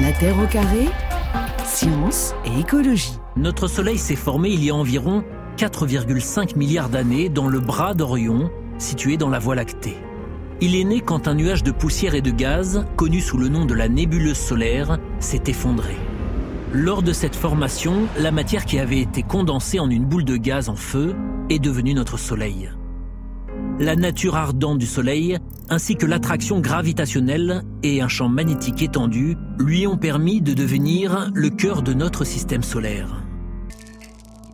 La Terre au carré, science et écologie. Notre Soleil s'est formé il y a environ 4,5 milliards d'années dans le bras d'Orion, situé dans la Voie lactée. Il est né quand un nuage de poussière et de gaz, connu sous le nom de la nébuleuse solaire, s'est effondré. Lors de cette formation, la matière qui avait été condensée en une boule de gaz en feu est devenue notre Soleil. La nature ardente du Soleil, ainsi que l'attraction gravitationnelle et un champ magnétique étendu, lui ont permis de devenir le cœur de notre système solaire.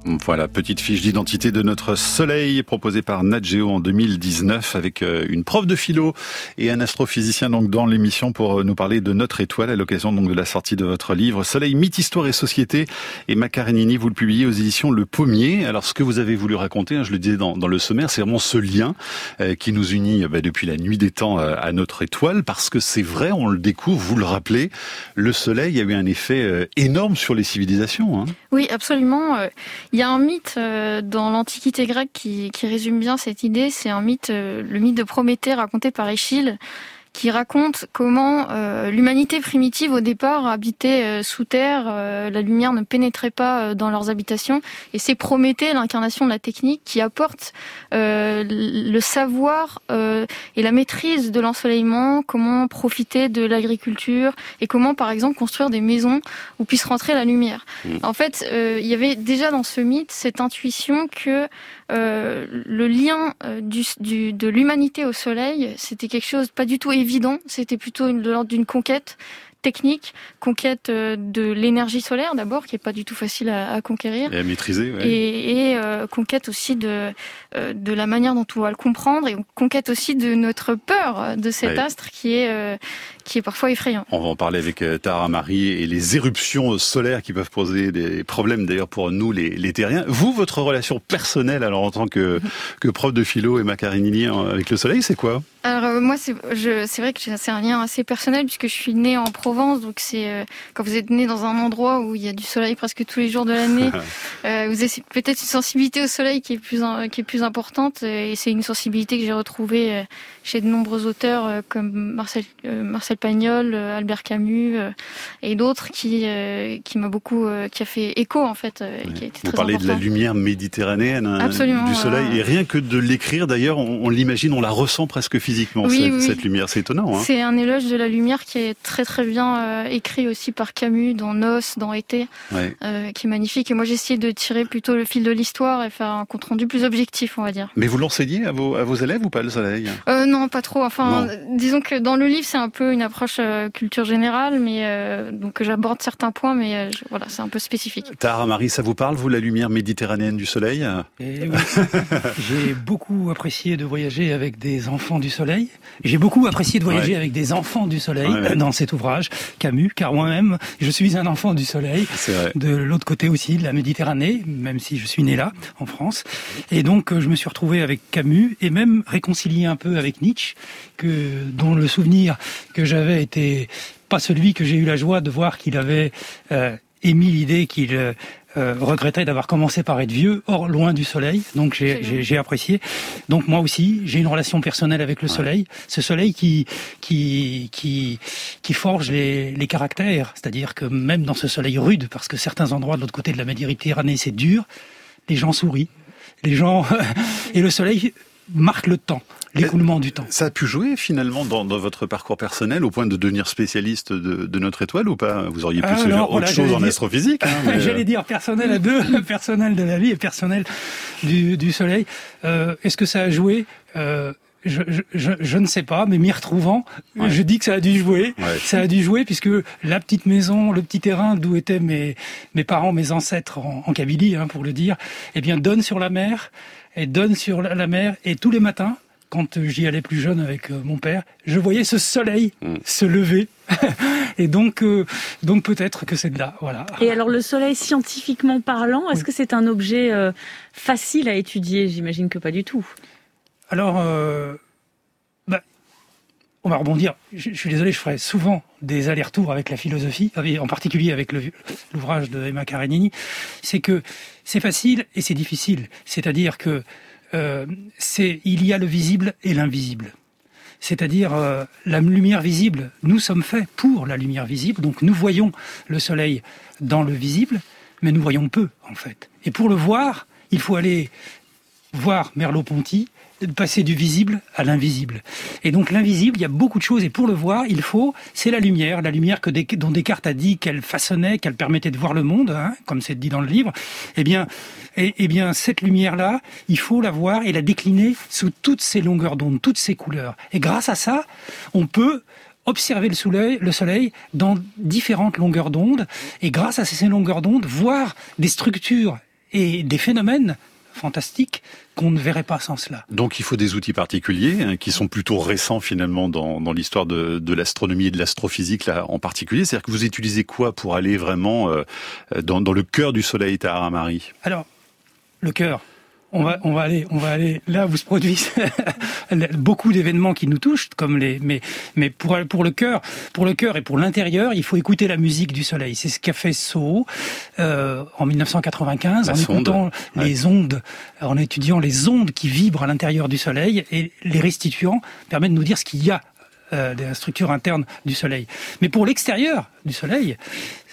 Voilà, petite fiche d'identité de notre soleil proposée par Nat Geo en 2019 avec euh, une prof de philo et un astrophysicien donc dans l'émission pour euh, nous parler de notre étoile à l'occasion donc de la sortie de votre livre Soleil, mythe, histoire et société. Et Macarenini, vous le publiez aux éditions Le Pommier. Alors ce que vous avez voulu raconter, hein, je le disais dans, le sommaire, c'est vraiment ce lien euh, qui nous unit bah, depuis la nuit des temps à notre étoile parce que c'est vrai, on le découvre, vous le rappelez, le soleil a eu un effet énorme sur les civilisations. Hein. Oui, absolument. Il y a un mythe euh, dans l'Antiquité grecque qui, résume bien cette idée. C'est un mythe, euh, le mythe de Prométhée raconté par Échille, qui raconte comment euh, l'humanité primitive au départ habitait euh, sous terre, euh, la lumière ne pénétrait pas dans leurs habitations, et c'est Prométhée, l'incarnation de la technique, qui apporte le savoir et la maîtrise de l'ensoleillement, comment profiter de l'agriculture et comment par exemple construire des maisons où puisse rentrer la lumière. Mmh. En fait, il y avait déjà dans ce mythe cette intuition que le lien du, de l'humanité au soleil, c'était quelque chose pas du tout évident. C'était plutôt de l'ordre d'une conquête technique, conquête euh, de l'énergie solaire d'abord, qui est pas du tout facile à, conquérir. Et à maîtriser. Et, euh, conquête aussi de, euh, de la manière dont on va le comprendre, et conquête aussi de notre peur de cet astre qui est, qui est parfois effrayant. On va en parler avec Tara Marie et les éruptions solaires qui peuvent poser des problèmes d'ailleurs pour nous les, les terriens. Vous, votre relation personnelle alors en tant que, que prof de philo et macarinini avec le soleil, c'est quoi? Alors moi, c'est vrai que c'est un lien assez personnel puisque je suis née en Provence, donc c'est euh, quand vous êtes né dans un endroit où il y a du soleil presque tous les jours de l'année, euh, vous avez peut-être une sensibilité au soleil qui est plus qui est plus importante et c'est une sensibilité que j'ai retrouvée euh, chez de nombreux auteurs comme Marcel Marcel Pagnol, Albert Camus et d'autres qui qui m'a beaucoup qui a fait écho en fait. Qui a été vous parlez de la lumière méditerranéenne hein, du soleil et rien que de l'écrire d'ailleurs, on, on l'imagine, on la ressent presque physiquement oui, cette, lumière. C'est étonnant. Hein. c'est un éloge de la lumière qui est très très bien euh, écrit aussi par Camus dans Nos, dans Été, euh, qui est magnifique. Et moi j'ai essayé de tirer plutôt le fil de l'histoire et faire un compte rendu plus objectif, on va dire. Mais vous l'enseignez à vos, à vos élèves ou pas le soleil? Euh, Non, pas trop. Enfin, disons que dans le livre c'est un peu une approche culture générale, mais donc j'aborde certains points, mais voilà, c'est un peu spécifique. Tara Marie, ça vous parle vous la lumière méditerranéenne du soleil? Eh J'ai beaucoup apprécié de voyager avec des enfants du soleil. J'ai beaucoup apprécié de voyager avec des enfants du soleil dans cet ouvrage, Camus, car moi-même, je suis un enfant du soleil, de l'autre côté aussi, de la Méditerranée, même si je suis né là, en France. Et donc, euh, je me suis retrouvé avec Camus et même réconcilié un peu avec Nietzsche, que, dont le souvenir que j'avais était pas celui que j'ai eu la joie de voir qu'il avait euh, émis l'idée qu'il euh, euh, regrettait d'avoir commencé par être vieux, hors loin du soleil. Donc j'ai apprécié. Donc moi aussi, j'ai une relation personnelle avec le soleil. Ce soleil qui qui qui qui forge les, les caractères. C'est-à-dire que même dans ce soleil rude, parce que certains endroits de l'autre côté de la Méditerranée c'est dur, les gens sourient. Les gens et le soleil marque le temps l'écoulement du temps. Ça a pu jouer finalement dans, votre parcours personnel au point de devenir spécialiste de, notre étoile ou pas? Vous auriez pu ah, faire autre chose en astrophysique hein, J'allais dire personnel à deux, personnel de la vie et personnel du, Soleil. Euh, est-ce que ça a joué? Euh, je, je, ne sais pas, mais m'y retrouvant, je dis que ça a dû jouer. Ça a dû jouer puisque la petite maison, le petit terrain d'où étaient mes, mes parents, mes ancêtres en, en Kabylie, hein, pour le dire, eh bien donne sur la mer et donne sur la mer et tous les matins, quand j'y allais plus jeune avec euh, mon père, je voyais ce soleil mm. se lever. et donc, euh, donc peut-être que c'est de là, voilà. Et alors le soleil, scientifiquement parlant, est-ce que c'est un objet euh, facile à étudier? J'imagine que pas du tout. Alors, bah, on va rebondir. Je, suis désolé, je ferai souvent des allers-retours avec la philosophie, en particulier avec l'ouvrage de Emma Karenini. C'est que c'est facile et c'est difficile. C'est-à-dire que euh, c'est il y a le visible et l'invisible. c'est-à-dire euh, la lumière visible. Nous sommes faits pour la lumière visible, donc nous voyons le soleil dans le visible, mais nous voyons peu en fait. Et pour le voir, il faut aller voir Merleau-Ponty, passer du visible à l'invisible. Et donc l'invisible, il y a beaucoup de choses, et pour le voir, il faut, c'est la lumière, la lumière que dont Descartes a dit qu'elle façonnait, qu'elle permettait de voir le monde, hein, comme c'est dit dans le livre. Eh bien, et, eh bien cette lumière-là, il faut la voir et la décliner sous toutes ses longueurs d'onde, toutes ses couleurs. Et grâce à ça, on peut observer le soleil, le soleil dans différentes longueurs d'onde, et grâce à ces longueurs d'onde, voir des structures et des phénomènes fantastiques qu'on ne verrait pas sans cela. Donc il faut des outils particuliers hein, qui sont plutôt récents finalement dans, dans l'histoire de, de l'astronomie et de l'astrophysique là en particulier. C'est-à-dire que vous utilisez quoi pour aller vraiment euh, dans, dans, le cœur du Soleil, Tahara Marie Alors le cœur, on va, on va aller, on va aller là où se produisent beaucoup d'événements qui nous touchent, comme les, mais, mais pour pour le cœur, pour le cœur et pour l'intérieur, il faut écouter la musique du soleil. C'est ce qu'a fait So euh, en 1995 en écoutant les ondes, en étudiant les ondes qui vibrent à l'intérieur du soleil. Et les restituant permet de nous dire ce qu'il y a euh, des structures internes du Soleil. Mais pour l'extérieur du Soleil,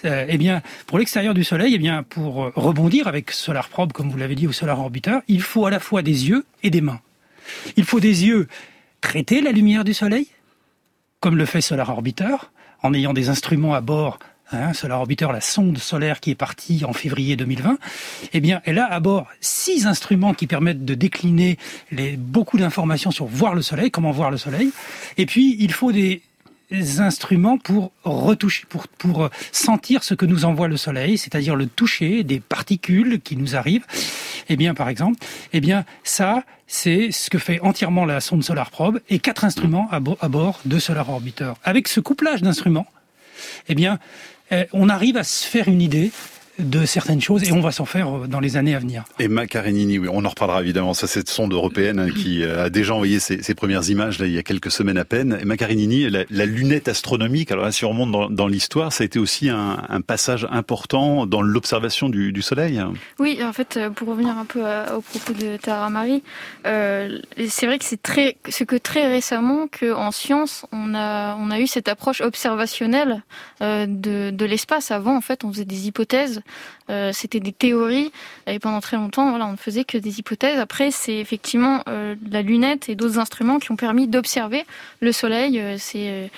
euh, eh bien, pour l'extérieur du Soleil, eh bien, pour rebondir avec Solar Probe, comme vous l'avez dit, ou Solar Orbiter, il faut à la fois des yeux et des mains. Il faut des yeux traiter la lumière du Soleil, comme le fait Solar Orbiter, en ayant des instruments à bord hein, Solar Orbiter, la sonde solaire qui est partie en février 2020, eh bien, elle a à bord six instruments qui permettent de décliner beaucoup d'informations sur voir le Soleil, comment voir le Soleil. Et puis, il faut des instruments pour retoucher, pour, pour sentir ce que nous envoie le Soleil, c'est-à-dire le toucher des particules qui nous arrivent. Eh bien, par exemple, eh bien, ça, c'est ce que fait entièrement la sonde Solar Probe et quatre instruments à, à bord de Solar Orbiter. Avec ce couplage d'instruments, eh bien, euh, on arrive à se faire une idée de certaines choses et on va s'en faire euh, dans les années à venir. Et Macarenini, oui, on en reparlera évidemment. Ça, cette sonde européenne hein, qui euh, a déjà envoyé ses, premières images là, il y a quelques semaines à peine. Et Macarenini, la, la lunette astronomique, alors là, si on remonte dans, dans l'histoire, ça a été aussi un, un passage important dans l'observation du, du, Soleil. Oui, en fait, euh, pour revenir un peu au propos de Tara Marie, euh, c'est vrai que c'est très, c'est que très récemment qu'en science, on a, on a eu cette approche observationnelle euh, de, de l'espace. Avant, en fait, on faisait des hypothèses euh, c'était des théories et pendant très longtemps, on ne faisait que des hypothèses. Après, c'est effectivement euh, la lunette et d'autres instruments qui ont permis d'observer le Soleil. Euh, c'est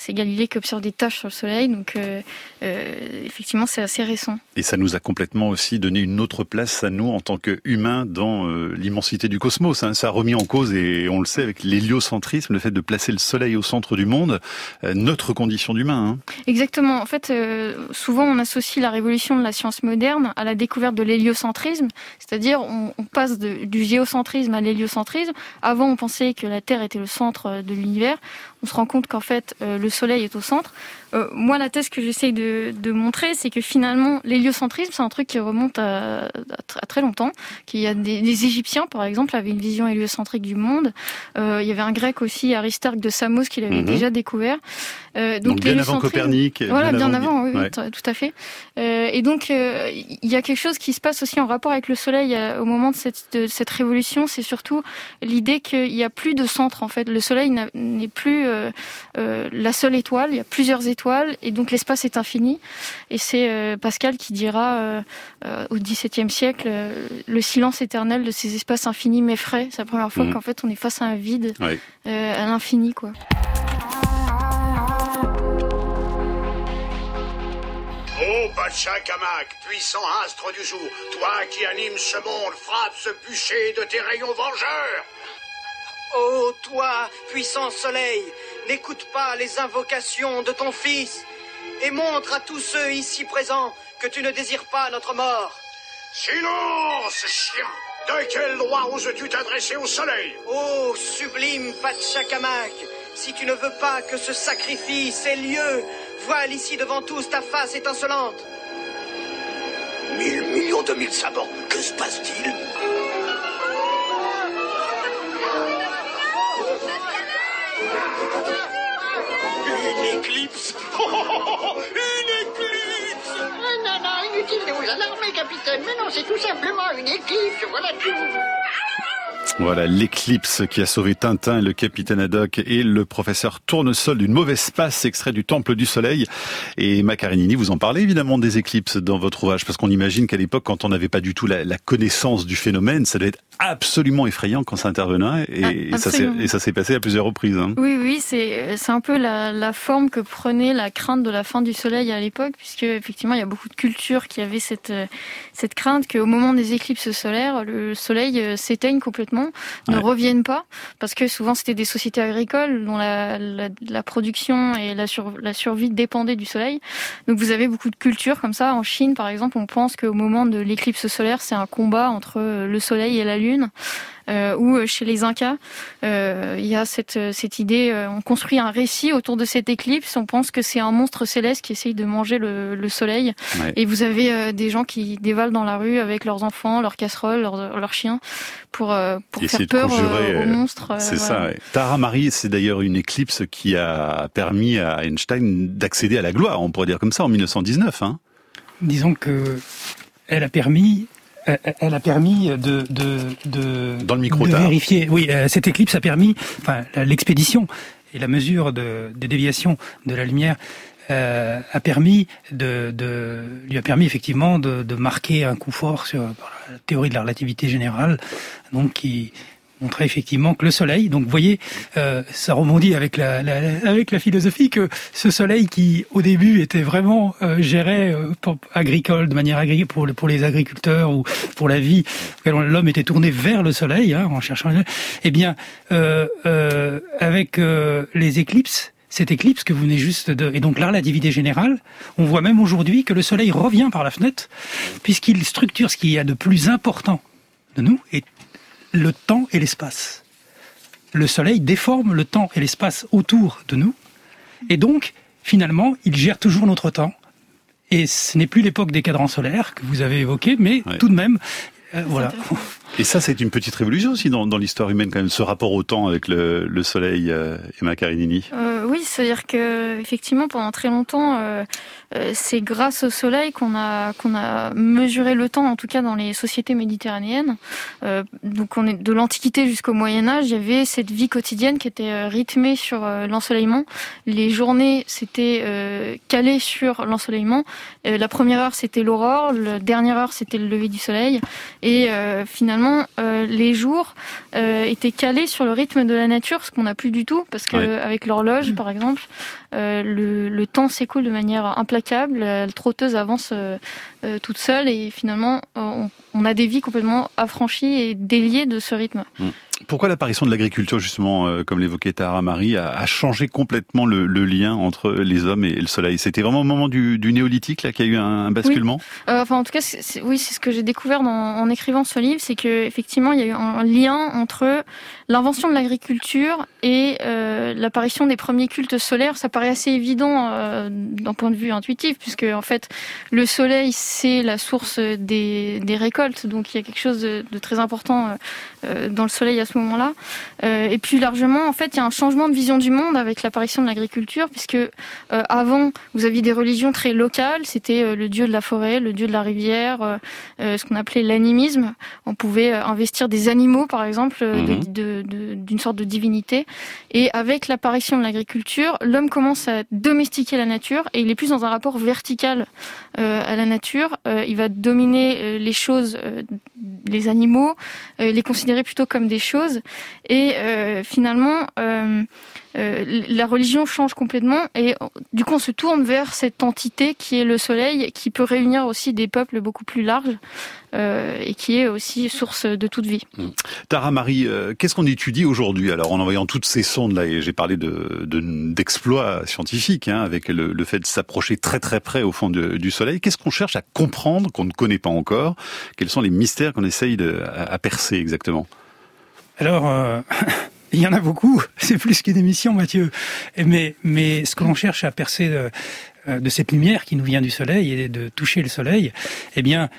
c'est Galilée qui observe des taches sur le Soleil, donc euh, euh, effectivement c'est assez récent. Et ça nous a complètement aussi donné une autre place à nous en tant qu'humains dans euh, l'immensité du cosmos. Hein. Ça a remis en cause, et on le sait avec l'héliocentrisme, le fait de placer le Soleil au centre du monde, notre condition d'humain. Hein. Exactement. En fait, souvent on associe la révolution de la science moderne à la découverte de l'héliocentrisme, c'est-à-dire on, on, passe de, du géocentrisme à l'héliocentrisme. Avant on pensait que la Terre était le centre de l'univers on se rend compte qu'en fait euh, le Soleil est au centre. Euh, moi, la thèse que j'essaye de, de, montrer, c'est que finalement l'héliocentrisme, c'est un truc qui remonte à, à, très longtemps. Qu'il y a des, Égyptiens, par exemple, avaient une vision héliocentrique du monde. Euh, il y avait un Grec aussi, Aristarque de Samos, qui l'avait mhm. déjà découvert. donc, donc bien avant Copernic. Voilà, bien, avant, oui, tout à fait. et donc il y a quelque chose qui se passe aussi en rapport avec le Soleil au moment de cette, de cette révolution. C'est surtout l'idée qu'il n'y a plus de centre en fait. Le Soleil n'est plus euh, euh, la seule étoile, il y a plusieurs étoiles, et donc l'espace est infini. Et c'est euh, Pascal qui dira au XVIIe siècle, le silence éternel de ces espaces infinis m'effraie. C'est la première fois mmh. qu'en fait on est face à un vide, à l'infini, quoi. Oh, Pachacamac, puissant astre du jour, toi qui animes ce monde, frappe ce bûcher de tes rayons vengeurs Oh, toi, puissant soleil, n'écoute pas les invocations de ton fils et montre à tous ceux ici présents que tu ne désires pas notre mort. Silence, chien De quel droit oses-tu t'adresser au soleil? Oh, sublime Pachacamac, si tu ne veux pas que ce sacrifice ait lieu, voile ici devant tous ta face étincelante. Mille millions de mille sabords, que se passe-t-il? Une éclipse Non, non, inutile de vous alarmer, capitaine. Mais non, c'est tout simplement une éclipse, voilà tout. Voilà, l'éclipse qui a sauvé Tintin, le capitaine Haddock et le professeur Tournesol d'une mauvaise passe, extrait du Temple du Soleil. Et Macarinini, vous en parlez évidemment des éclipses dans votre ouvrage, parce qu'on imagine qu'à l'époque, quand on n'avait pas du tout la, connaissance du phénomène, ça devait être absolument effrayant quand ça intervenait, et, ah, ça s'est passé à plusieurs reprises. Hein. Oui, oui, c'est un peu la, la, forme que prenait la crainte de la fin du Soleil à l'époque, puisque effectivement, il y a beaucoup de cultures qui avaient cette, cette crainte qu'au moment des éclipses solaires, le Soleil euh, s'éteigne complètement ne reviennent pas parce que souvent c'était des sociétés agricoles dont la, la, production et la, la survie dépendaient du soleil. Donc vous avez beaucoup de cultures comme ça. En Chine, par exemple, on pense qu'au moment de l'éclipse solaire, c'est un combat entre le soleil et la lune ou chez les Incas, euh, il y a cette, cette idée, euh, on construit un récit autour de cette éclipse, on pense que c'est un monstre céleste qui essaye de manger le, le soleil, et vous avez euh, des gens qui dévalent dans la rue avec leurs enfants, leurs casseroles, leurs, leurs chiens, pour, euh, pour faire peur aux monstres. c'est ça. Tara Marie, c'est d'ailleurs une éclipse qui a permis à Einstein d'accéder à la gloire, on pourrait dire comme ça, en 1919. Hein. Disons que elle a permis elle a permis de, de, de, Dans le micro de vérifier. Oui, euh, cette éclipse a permis, enfin, l'expédition et la mesure de, de déviation de la lumière euh, a permis de, de, lui a permis effectivement de, de marquer un coup fort sur la théorie de la relativité générale, donc qui montrait effectivement que le soleil, donc vous voyez, euh, ça rebondit avec la, avec la philosophie que ce soleil qui au début était vraiment euh, géré euh, agricole de manière agricole pour, pour les agriculteurs ou pour la vie, l'homme était tourné vers le soleil hein, en cherchant, eh bien euh, euh, avec les éclipses, cette éclipse que vous venez juste de... Et donc la relativité générale, on voit même aujourd'hui que le Soleil revient par la fenêtre, puisqu'il structure ce qu'il y a de plus important de nous, et le temps et l'espace. Le Soleil déforme le temps et l'espace autour de nous, et donc, finalement, il gère toujours notre temps. Et ce n'est plus l'époque des cadrans solaires que vous avez évoqué, mais tout de même, euh, voilà. Et ça, c'est une petite révolution aussi dans, l'histoire humaine, quand même, ce rapport au temps avec le, le soleil, euh, Emma Carinini. Euh, oui, c'est-à-dire que effectivement, pendant très longtemps, euh, euh, c'est grâce au soleil qu'on a qu'on a mesuré le temps, en tout cas dans les sociétés méditerranéennes. Donc, de l'Antiquité jusqu'au Moyen Âge, il y avait cette vie quotidienne qui était rythmée sur l'ensoleillement. Les journées s'étaient calées sur l'ensoleillement. la première heure, c'était l'aurore. La dernière heure, c'était le lever du soleil. Et finalement euh, les jours euh, étaient calés sur le rythme de la nature, ce qu'on n'a plus du tout, parce qu'avec avec l'horloge, par exemple, euh, le, temps s'écoule de manière implacable, la trotteuse avance toute seule, et finalement, on, a des vies complètement affranchies et déliées de ce rythme. Mm. Pourquoi l'apparition de l'agriculture, justement, euh, comme l'évoquait Tara Marie, a, changé complètement le, lien entre les hommes et, le soleil? C'était vraiment au moment du, néolithique là qu'il y a eu un, basculement? Euh, Enfin, en tout cas, oui, c'est ce que j'ai découvert en écrivant ce livre, c'est que effectivement, il y a eu un lien entre l'invention de l'agriculture et euh, l'apparition des premiers cultes solaires. Ça paraît assez évident d'un point de vue intuitif, puisque en fait, le soleil c'est la source des, récoltes, donc il y a quelque chose de, de très important dans le soleil à ce moment-là. Euh, et puis largement, en fait, il y a un changement de vision du monde avec l'apparition de l'agriculture, puisque euh, avant, vous aviez des religions très locales. C'était euh, le dieu de la forêt, le dieu de la rivière, ce qu'on appelait l'animisme. On pouvait investir des animaux, par exemple, mhm. d'une sorte de divinité. Et avec l'apparition de l'agriculture, l'homme commence à domestiquer la nature et il est plus dans un rapport vertical à la nature. il va dominer les choses, les animaux, les considérer plutôt comme des choses et euh, finalement, euh, euh, la religion change complètement et du coup on se tourne vers cette entité qui est le soleil, qui peut réunir aussi des peuples beaucoup plus larges et qui est aussi source de toute vie. Mmh. Tara Marie, qu'est-ce qu'on étudie aujourd'hui Alors en envoyant toutes ces sondes là, et j'ai parlé de d'exploits scientifiques hein, avec le, fait de s'approcher très très près au fond du soleil. Qu'est-ce qu'on cherche à comprendre qu'on ne connaît pas encore? Quels sont les mystères qu'on essaye de, à percer exactement? Alors, euh, il y en a beaucoup. C'est plus qu'une émission, Mathieu. Mais, mais ce que l'on cherche à percer de, euh, de, cette lumière qui nous vient du soleil et de toucher le soleil, eh bien,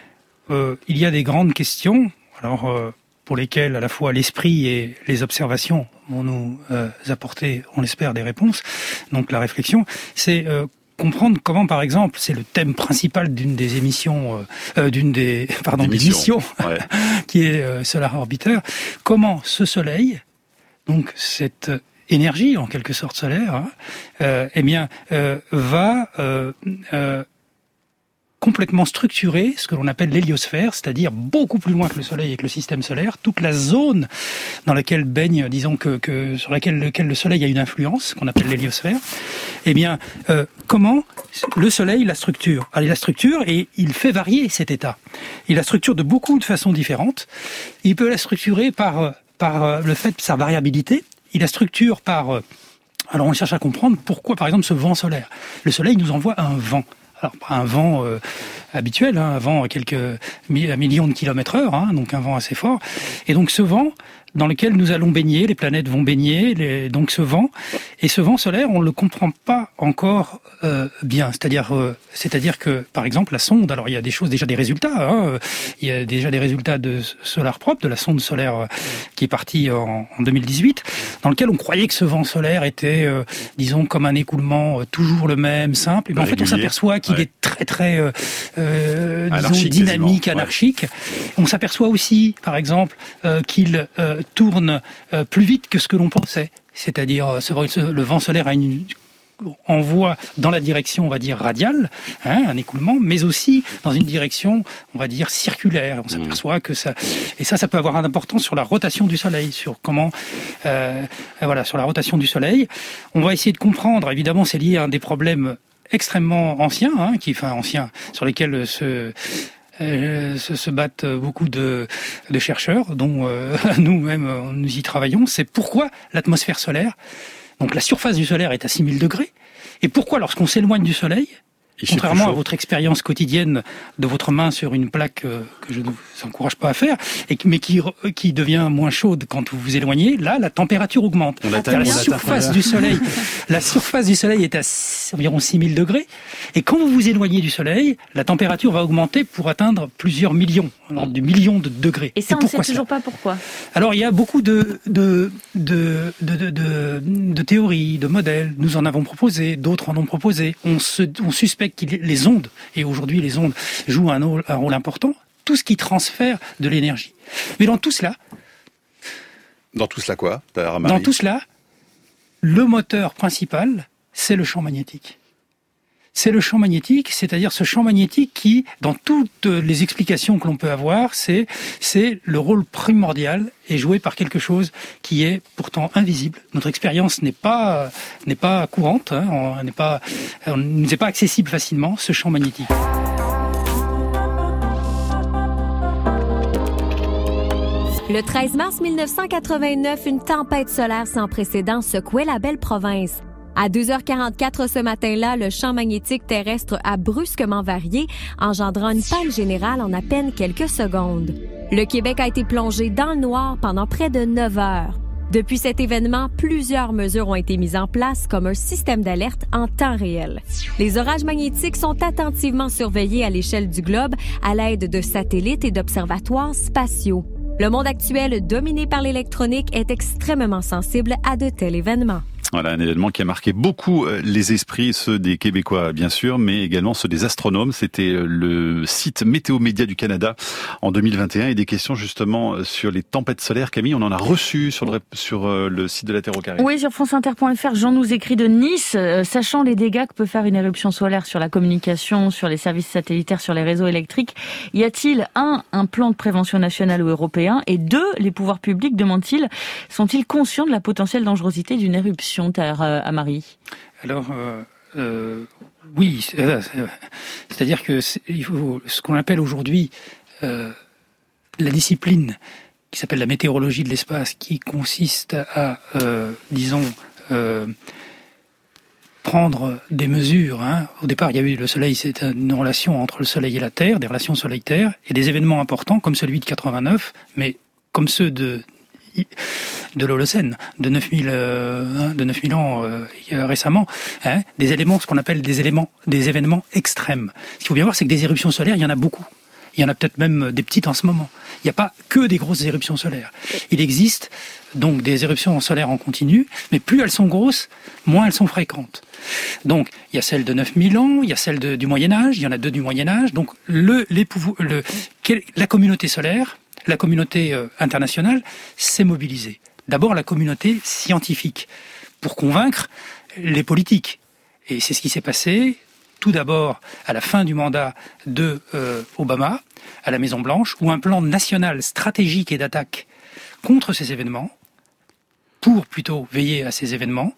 euh, il y a des grandes questions. Alors, euh, pour lesquelles à la fois l'esprit et les observations vont nous apporter, on l'espère, des réponses. Donc, la réflexion, c'est comprendre comment, par exemple, c'est le thème principal d'une des émissions, euh, d'une des, pardon, des missions, qui est Solar Orbiter, comment ce Soleil, donc cette énergie en quelque sorte solaire, hein, eh bien, va complètement structuré, ce que l'on appelle l'héliosphère, c'est-à-dire beaucoup plus loin que le Soleil et que le système solaire, toute la zone dans laquelle baigne, disons que, que sur laquelle, le Soleil a une influence, qu'on appelle l'héliosphère. Eh bien, euh, comment le Soleil la structure? Allez, la structure et il fait varier cet état. Il la structure de beaucoup de façons différentes. Il peut la structurer par par euh, le fait de sa variabilité. Il la structure par euh, alors on cherche à comprendre pourquoi, par exemple, ce vent solaire. Le Soleil nous envoie un vent alors un vent euh, habituel, hein, un vent à quelques millions de kilomètres heure, hein, donc un vent assez fort. Et donc ce vent, dans lequel nous allons baigner, les planètes vont baigner, les, donc ce vent. Et ce vent solaire, on ne le comprend pas encore euh, bien. C'est-à-dire, euh, c'est-à-dire que, par exemple, la sonde. Alors, il y a des choses, déjà des résultats. Hein, il y a déjà des résultats de Solar Prop, de la sonde solaire euh, qui est partie en, en, 2018, dans lequel on croyait que ce vent solaire était, euh, disons, comme un écoulement toujours le même, simple. Et bien, en fait, on s'aperçoit qu'il est très, très, disons, dynamique, anarchique. On s'aperçoit aussi, par exemple, qu'il tourne euh, plus vite que ce que l'on pensait. C'est-à-dire, euh, le vent solaire a une envoie dans la direction, on va dire, radiale, hein, un écoulement, mais aussi dans une direction, on va dire, circulaire. On s'aperçoit que ça, et ça, ça peut avoir un importance sur la rotation du Soleil, sur comment, euh, voilà, sur la rotation du Soleil. On va essayer de comprendre. Évidemment, c'est lié à un des problèmes extrêmement anciens, hein, qui, enfin, anciens, sur lesquels se euh, se, battent beaucoup de, chercheurs, dont euh, nous-mêmes nous y travaillons. C'est pourquoi l'atmosphère solaire, donc la surface du solaire est à 6000 degrés, et pourquoi lorsqu'on s'éloigne du Soleil, Contrairement à votre expérience quotidienne de votre main sur une plaque euh, que je ne vous encourage pas à faire, et, mais qui, qui devient moins chaude quand vous vous éloignez, là, la température augmente. la surface du Soleil, la surface du Soleil est à environ 6000 degrés, et quand vous vous éloignez du Soleil, la température va augmenter pour atteindre plusieurs millions, du million de degrés. Et ça, on ne sait toujours pas pourquoi. Alors, il y a beaucoup de, de, de, de, de, de théories, de modèles. Nous en avons proposé, d'autres en ont proposé. On, se, on suspecte les ondes, et aujourd'hui les ondes jouent un, rôle important, tout ce qui transfère de l'énergie. Mais dans tout cela... Dans tout cela quoi Dans tout cela, le moteur principal, c'est le champ magnétique c'est le champ magnétique, c'est-à-dire ce champ magnétique qui, dans toutes les explications que l'on peut avoir, c'est c'est le rôle primordial et joué par quelque chose qui est pourtant invisible. Notre expérience n'est pas n'est pas courante, hein, on n'est pas on nous est pas accessible facilement ce champ magnétique. Le 13 mars 1989, une tempête solaire sans précédent secouait la belle province. À 2h44 ce matin-là, le champ magnétique terrestre a brusquement varié, engendrant une panne générale en à peine quelques secondes. Le Québec a été plongé dans le noir pendant près de 9 heures. Depuis cet événement, plusieurs mesures ont été mises en place comme un système d'alerte en temps réel. Les orages magnétiques sont attentivement surveillés à l'échelle du globe à l'aide de satellites et d'observatoires spatiaux. Le monde actuel, dominé par l'électronique, est extrêmement sensible à de tels événements. Voilà, un événement qui a marqué beaucoup euh, les esprits, ceux des Québécois bien sûr, mais également ceux des astronomes. C'était euh, le site Météo Média du Canada en 2021 et des questions justement euh, sur les tempêtes solaires. Camille, on en a reçu sur le, sur le site de la Terre au carré. Oui, sur franceinter.fr, Jean nous écrit de Nice, sachant les dégâts que peut faire une éruption solaire sur la communication, sur les services satellitaires, sur les réseaux électriques, y a-t-il un, un plan de prévention national ou européen? Et deux, les pouvoirs publics, demandent-ils, sont-ils conscients de la potentielle dangerosité d'une éruption? Euh, à Marie Alors, euh, euh, oui, c'est-à-dire que ce qu'on appelle aujourd'hui la discipline qui s'appelle la météorologie de l'espace, qui consiste à, disons, prendre des mesures. Hein. Au départ, il y a eu le Soleil, c'est une relation entre le Soleil et la Terre, des relations Soleil-Terre, et des événements importants comme celui de 89, mais comme ceux de de l'Holocène, de 9000 euh, de 9000 ans euh, récemment, hein, des éléments, ce qu'on appelle des éléments, des événements extrêmes. Ce qu'il faut bien voir, c'est que des éruptions solaires, il y en a beaucoup. Il y en a peut-être même des petites en ce moment. Il n'y a pas que des grosses éruptions solaires. Il existe donc des éruptions solaires en continu, mais plus elles sont grosses, moins elles sont fréquentes. Donc il y a celle de 9000 ans, il y a celle du Moyen Âge, il y en a deux du Moyen Âge. Donc le, les, le, la communauté solaire, la communauté euh, internationale s'est mobilisée. D'abord la communauté scientifique pour convaincre les politiques. Et c'est ce qui s'est passé tout d'abord à la fin du mandat de euh, Obama à la Maison Blanche, où un plan national stratégique et d'attaque contre ces événements pour plutôt veiller à ces événements,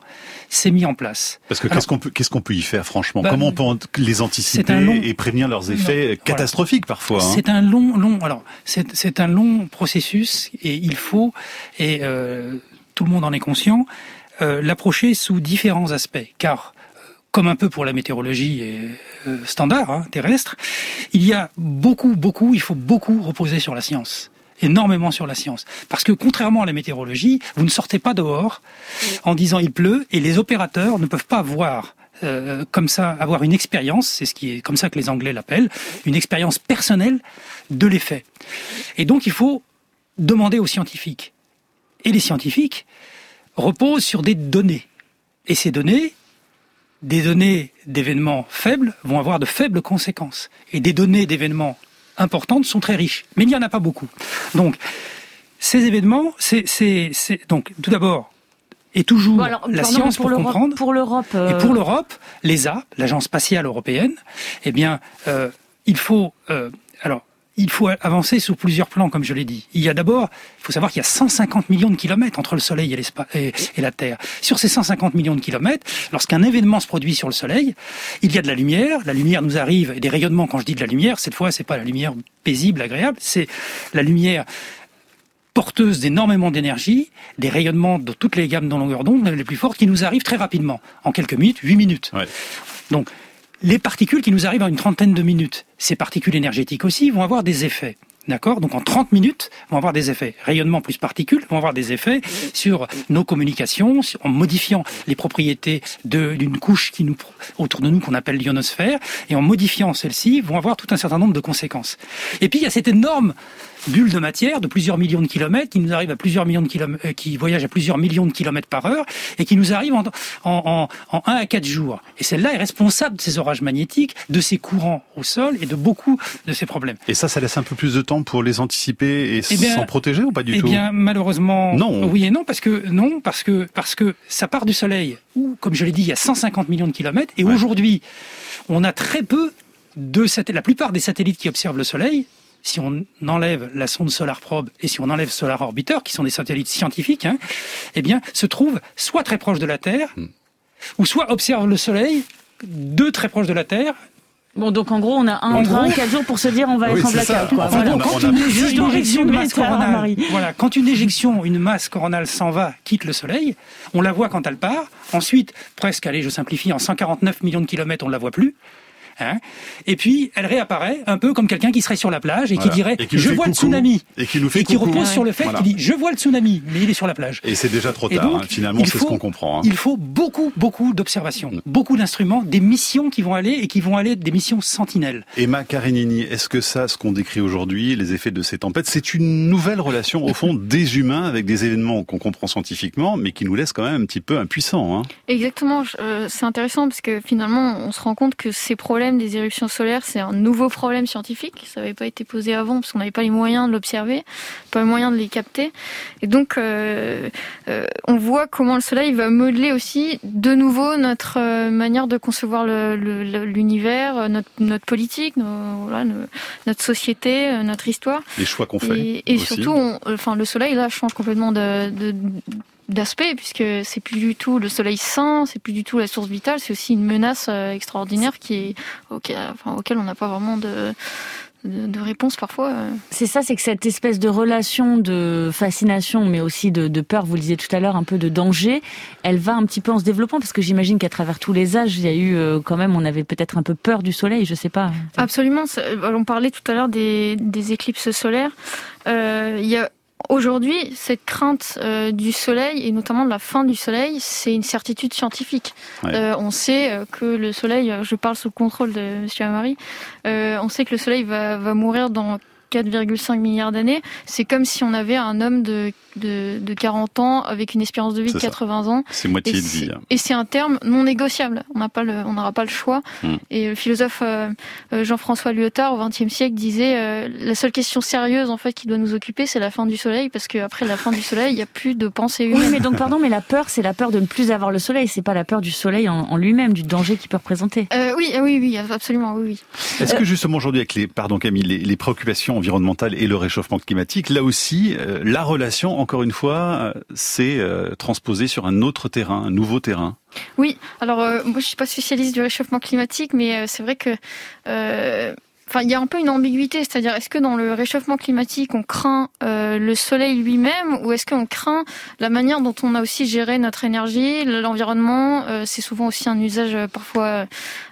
s'est mis en place. Parce que qu'est-ce qu'on peut, qu'est-ce qu'on peut y faire franchement? Bah, Comment on peut les anticiper et prévenir leurs effets catastrophiques parfois hein? C'est un long, long. Alors c'est un long processus et il faut et euh, tout le monde en est conscient euh, l'approcher sous différents aspects, car comme un peu pour la météorologie euh, standard hein, terrestre, il y a beaucoup, beaucoup, il faut beaucoup reposer sur la science énormément sur la science. Parce que contrairement à la météorologie, vous ne sortez pas dehors en disant il pleut et les opérateurs ne peuvent pas voir euh, comme ça avoir une expérience, c'est ce qui est comme ça que les Anglais l'appellent, une expérience personnelle de l'effet. Et donc il faut demander aux scientifiques. Et les scientifiques reposent sur des données. Et ces données, des données d'événements faibles vont avoir de faibles conséquences. Et des données d'événements importantes sont très riches. Mais il n'y en a pas beaucoup. Donc, ces événements, c'est, donc, tout d'abord, et toujours la science pour, comprendre. Pour l'Europe. Et pour euh, l'Europe, l'ESA, l'Agence spatiale européenne, eh bien, euh, il faut. Euh, alors, il faut avancer sur plusieurs plans, comme je l'ai dit. Il y a d'abord, il faut savoir qu'il y a 150 millions de kilomètres entre le Soleil et, et, la Terre. Sur ces 150 millions de kilomètres, lorsqu'un événement se produit sur le Soleil, il y a de la lumière. La lumière nous arrive, et des rayonnements, quand je dis de la lumière, cette fois, c'est pas la lumière paisible, agréable, c'est la lumière porteuse d'énormément d'énergie, des rayonnements de toutes les gammes de longueur d'onde, les plus fortes, qui nous arrivent très rapidement, en quelques minutes, 8 minutes. Ouais. Donc, les particules qui nous arrivent en une trentaine de minutes, ces particules énergétiques aussi, vont avoir des effets. D'accord? Donc en 30 minutes, vont avoir des effets. Rayonnement plus particules vont avoir des effets sur nos communications, en modifiant les propriétés d'une couche qui nous, autour de nous qu'on appelle l'ionosphère, et en modifiant celle-ci, vont avoir tout un certain nombre de conséquences. Et puis il y a cette énorme bulle de matière de plusieurs millions de kilomètres qui nous arrive à plusieurs millions de kilomètres, euh, qui voyage à plusieurs millions de kilomètres par heure et qui nous arrive en, en, en, 1 à 4 jours. Et celle-là est responsable de ces orages magnétiques, de ces courants au sol et de beaucoup de ces problèmes. Et ça, ça laisse un peu plus de temps pour les anticiper et eh s'en protéger ou pas du eh tout? Eh bien, malheureusement, non. Oui et non, parce que non, parce que parce que ça part du Soleil où, comme je l'ai dit, il y a 150 millions de kilomètres et aujourd'hui, on a très peu de satellites. La plupart des satellites qui observent le Soleil si on enlève la sonde Solar Probe et si on enlève Solar Orbiter, qui sont des satellites scientifiques, hein, eh bien, se trouvent soit très proches de la Terre, hmm. ou soit observent le Soleil de très proches de la Terre, Bon, donc en gros, on a un train, quatre jours pour se dire on va être en blackout. quand, une éjection, masse coronale, voilà, quand une éjection, une masse coronale s'en va, quitte le Soleil, on la voit quand elle part. Ensuite, presque, allez, je simplifie, en 149 millions de kilomètres, on ne la voit plus. Hein. et puis elle réapparaît un peu comme quelqu'un qui serait sur la plage et qui dirait je vois le tsunami et qui nous fait et qui repose sur le fait qu'il dit je vois le tsunami mais il est sur la plage. Et c'est déjà trop tard. Hein. finalement, c'est ce qu'on comprend. Hein. Il faut beaucoup beaucoup d'observations, mm. beaucoup d'instruments, des missions qui vont aller et qui vont aller des missions sentinelles. Emma Karenini, est-ce que ça, ce qu'on décrit aujourd'hui, les effets de ces tempêtes, c'est une nouvelle relation au fond des humains avec des événements qu'on comprend scientifiquement, mais qui nous laissent quand même un petit peu impuissants. Exactement. Euh, c'est intéressant parce que finalement, on se rend compte que ces problèmes des éruptions solaires, c'est un nouveau problème scientifique. Ça n'avait pas été posé avant parce qu'on n'avait pas les moyens de l'observer, pas les moyens de les capter. Et donc, euh, euh, on voit comment le Soleil va modeler aussi de nouveau notre euh, manière de concevoir l'univers, notre, notre, politique, notre société, notre histoire. Les choix qu'on fait. Et, surtout, enfin, le Soleil là change complètement de, de d'aspect, puisque c'est plus du tout le soleil sain, c'est plus du tout la source vitale, c'est aussi une menace euh, extraordinaire qui est, auquel, enfin, auquel on n'a pas vraiment de, de, réponse parfois. Euh. C'est ça, c'est que cette espèce de relation de fascination, mais aussi de, de, peur, vous le disiez tout à l'heure, un peu de danger, elle va un petit peu en se développant, parce que j'imagine qu'à travers tous les âges, il y a eu euh, quand même, on avait peut-être un peu peur du soleil, je sais pas. Absolument, on parlait tout à l'heure des, des éclipses solaires. Euh, il y a aujourd'hui, cette crainte euh, du soleil et notamment de la fin du soleil, c'est une certitude scientifique. Euh, on sait euh, que le soleil, je parle sous le contrôle de Monsieur Amari, on sait que le soleil va, va mourir dans 4,5 milliards d'années. C'est comme si on avait un homme de de, de 40 ans avec une espérance de vie de 80 ans. C'est moitié de vie. Hein. Et c'est un terme non négociable. On n'a pas le, on n'aura pas le choix. Hmm. Et le philosophe euh, euh, Jean-François Lyotard au XXe siècle disait euh, la seule question sérieuse en fait qui doit nous occuper, c'est la fin du soleil, parce qu'après la fin du soleil, il n'y a plus de pensée humaine. Oui, mais donc pardon, mais la peur, c'est la peur de ne plus avoir le soleil. C'est pas la peur du soleil en, lui-même, du danger qu'il peut représenter. oui, oui, oui, absolument, oui. oui. Est-ce que justement aujourd'hui, avec les, pardon Camille, les, les, préoccupations environnementales et le réchauffement climatique, là aussi, la relation encore une fois, euh, c'est euh, transposé sur un autre terrain, un nouveau terrain. Oui, alors euh, moi je suis pas spécialiste du réchauffement climatique, mais c'est vrai que Enfin, il y a un peu une ambiguïté, c'est-à-dire est-ce que dans le réchauffement climatique, on craint euh, le soleil lui-même ou est-ce qu'on craint la manière dont on a aussi géré notre énergie, l'environnement euh, C'est souvent aussi un usage euh, parfois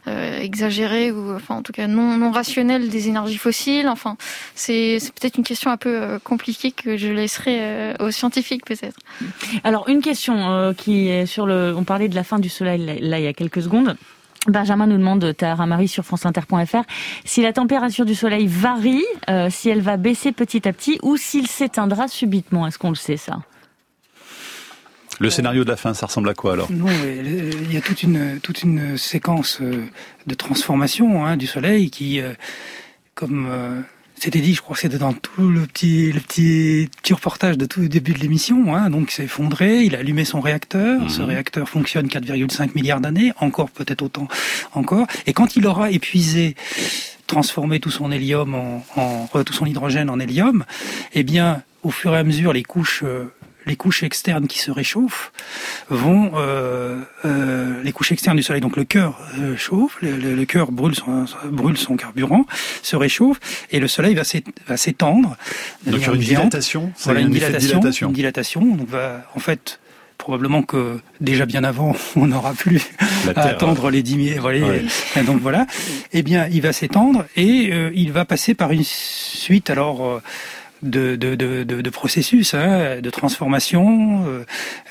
exagéré ou enfin en tout cas non, non rationnel des énergies fossiles. Enfin, c'est peut-être une question un peu compliquée que je laisserai aux scientifiques peut-être. Alors une question qui est sur le, on parlait de la fin du soleil là il y a quelques secondes. Benjamin nous demande, Tahara Marie sur franceinter.fr, si la température du soleil varie, euh, si elle va baisser petit à petit ou s'il s'éteindra subitement. Est-ce qu'on le sait ça? Le scénario de la fin, ça ressemble à quoi alors? Non, il y a toute une toute une séquence euh, de transformation hein, du Soleil qui, euh, comme c'était dit, je crois que c'était dans tout le petit, le petit, petit reportage de tout le début de l'émission. Hein, donc, il s'est effondré, il a allumé son réacteur. Ce mhm. réacteur fonctionne 4,5 milliards d'années, encore peut-être autant, encore. Et quand il aura épuisé transformé tout son hélium en, en euh, tout son hydrogène en hélium, eh bien, au fur et à mesure, les couches euh, les couches externes qui se réchauffent vont euh, euh, les couches externes du Soleil, donc le cœur euh, chauffe, le, le, cœur brûle son, brûle son carburant, se réchauffe et le Soleil va s'étendre. Donc il y a une dilatation, voilà une dilatation, une dilatation. Donc va en fait probablement que déjà bien avant, on n'aura plus à attendre les 10 000. Voilà, Donc voilà. Eh bien, il va s'étendre et il va passer par une suite alors de, de, de, de, processus hein, de transformation, euh,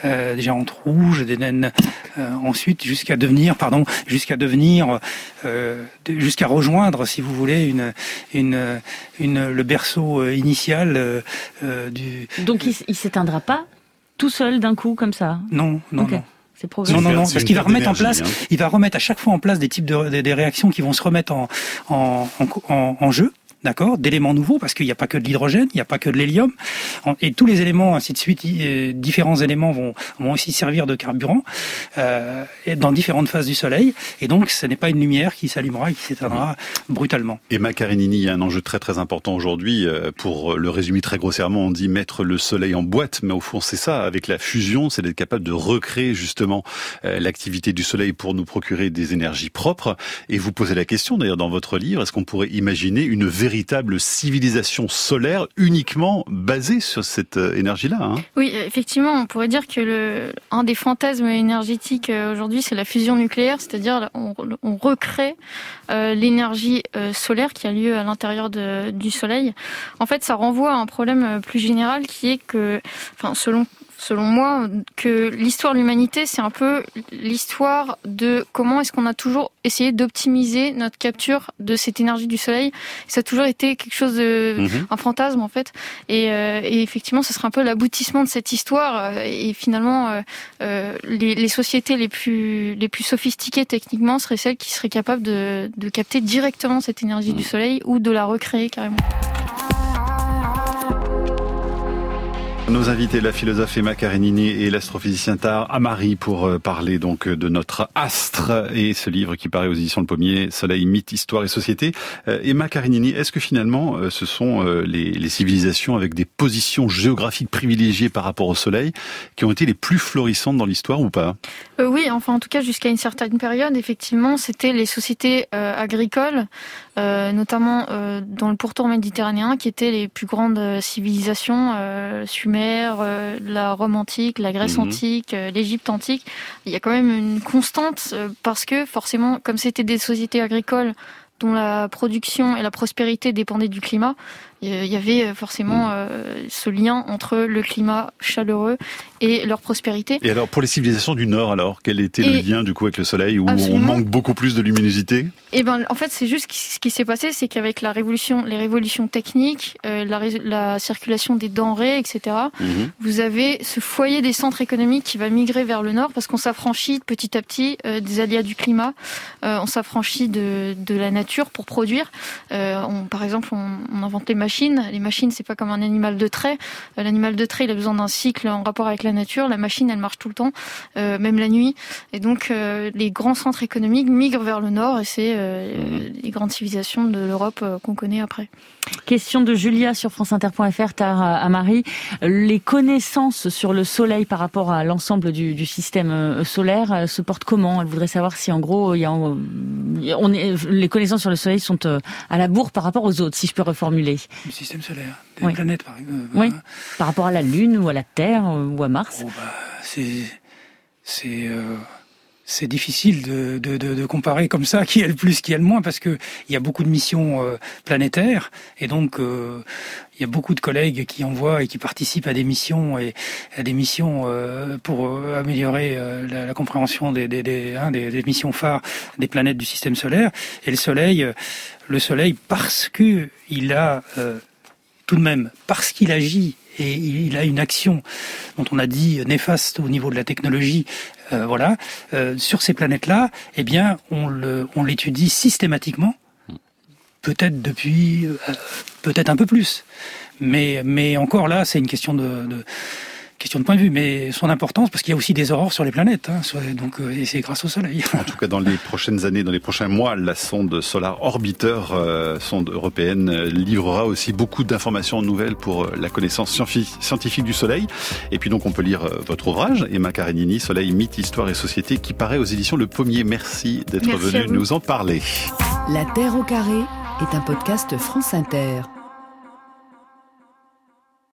euh, déjà entre rouge, des naines, euh, ensuite jusqu'à devenir, pardon, jusqu'à devenir, jusqu'à rejoindre, si vous voulez, une, une, une le berceau initial du. Donc il, il s'éteindra pas tout seul d'un coup comme ça? Non, non, non. Non, non, non, parce qu'il va remettre en place, hein. il va remettre à chaque fois en place des types de des, réactions qui vont se remettre en, en, en, en jeu d'accord, d'éléments nouveaux, parce qu'il n'y a pas que de l'hydrogène, il n'y a pas que de l'hélium, et tous les éléments, ainsi de suite, euh, différents éléments vont, vont aussi servir de carburant euh, dans différentes phases du Soleil, et donc ce n'est pas une lumière qui s'allumera et qui s'éteindra brutalement. Et Macarinini, il y a un enjeu très très important aujourd'hui, euh, pour le résumer très grossièrement, on dit mettre le Soleil en boîte, mais au fond c'est ça, avec la fusion, c'est d'être capable de recréer justement euh, l'activité du Soleil pour nous procurer des énergies propres, et vous posez la question d'ailleurs dans votre livre, est-ce qu'on pourrait imaginer une véritable véritable civilisation solaire uniquement basée sur cette euh, énergie-là. Hein. oui, effectivement, on pourrait dire que le, des fantasmes énergétiques euh, aujourd'hui, c'est la fusion nucléaire, c'est-à-dire on, on recrée euh, l'énergie solaire qui a lieu à l'intérieur du Soleil. En fait, ça renvoie à un problème plus général qui est que, enfin, selon selon moi, que l'histoire de l'humanité, c'est un peu l'histoire de comment est-ce qu'on a toujours essayé d'optimiser notre capture de cette énergie du soleil. Ça a toujours été quelque chose de, mhm. un fantasme en fait. Et, euh, et effectivement, ce sera un peu l'aboutissement de cette histoire. Et finalement, euh, euh, les, les, sociétés les plus les plus sophistiquées techniquement seraient celles qui seraient capables de, de capter directement cette énergie du mhm. soleil ou de la recréer carrément. Nos invités, la philosophe Emma Karenini et l'astrophysicien Tar Amari pour euh, parler donc de notre astre et ce livre qui paraît aux éditions Le Pommier, Soleil, mythe, histoire et société. Euh, Emma Karenini, est-ce que finalement euh, ce sont les, civilisations avec des positions géographiques privilégiées par rapport au Soleil qui ont été les plus florissantes dans l'histoire ou pas? Oui, enfin en tout cas jusqu'à une certaine période, effectivement, c'était les sociétés agricoles, notamment dans le pourtour méditerranéen, qui étaient les plus grandes civilisations sumer euh, la Rome antique, la Grèce mhm. antique, euh, l'Égypte antique, il y a quand même une constante euh, parce que forcément, comme c'était des sociétés agricoles dont la production et la prospérité dépendaient du climat, il y avait forcément mm. ce lien entre le climat chaleureux et leur prospérité. Et alors pour les civilisations du Nord, alors quel était le lien du coup avec le Soleil où on manque beaucoup plus de luminosité? Eh ben, en fait, c'est juste ce qui s'est passé, c'est qu'avec la révolution, les révolutions techniques, la, la, circulation des denrées, etc., mhm. vous avez ce foyer des centres économiques qui va migrer vers le Nord parce qu'on s'affranchit petit à petit des aléas du climat, on s'affranchit de, de, la nature pour produire. on, par exemple, on, on invente les machines. Les machines, c'est pas comme un animal de trait. L'animal de trait, il a besoin d'un cycle en rapport avec la nature. La machine, elle marche tout le temps, euh, même la nuit. Et donc, euh, les grands centres économiques migrent vers le nord et c'est euh, les grandes civilisations de l'Europe qu'on connaît après. Question de Julia sur franceinter.fr, tard à Marie. Les connaissances sur le Soleil par rapport à l'ensemble du, système solaire se portent comment? Elle voudrait savoir si, en gros, les connaissances sur le Soleil sont à la bourre par rapport aux autres, si je peux reformuler. Le système solaire, des planètes, par exemple. Oui, par rapport à la Lune ou à la Terre ou à Mars. Oh bah, c'est c'est euh, c'est difficile de, de, comparer comme ça qui est le plus, qui est le moins, parce que il y a beaucoup de missions euh, planétaires et donc euh, il y a beaucoup de collègues qui envoient et qui participent à des missions et à des missions pour améliorer la, compréhension des, hein, des, des, missions phares des planètes du système solaire. Et le Soleil, le Soleil, parce que il a tout de même, parce qu'il agit et il a une action dont on a dit néfaste au niveau de la technologie, euh, voilà, euh, sur ces planètes-là, eh bien, on l'étudie systématiquement, peut-être depuis, euh, peut-être un peu plus, mais, encore là, c'est une question de question de point de vue, mais son importance, parce qu'il y a aussi des aurores sur les planètes, hein, donc euh, et c'est grâce au Soleil. En tout cas, dans les prochaines années, dans les prochains mois, la sonde Solar Orbiter, euh, sonde européenne, euh, livrera aussi beaucoup d'informations nouvelles pour la connaissance scientifique du Soleil. Et puis donc, on peut lire votre ouvrage, Emma Karenini, Soleil, mythe, histoire et société, qui paraît aux éditions Le Pommier. Merci d'être venu nous en parler. La Terre au carré est un podcast France Inter.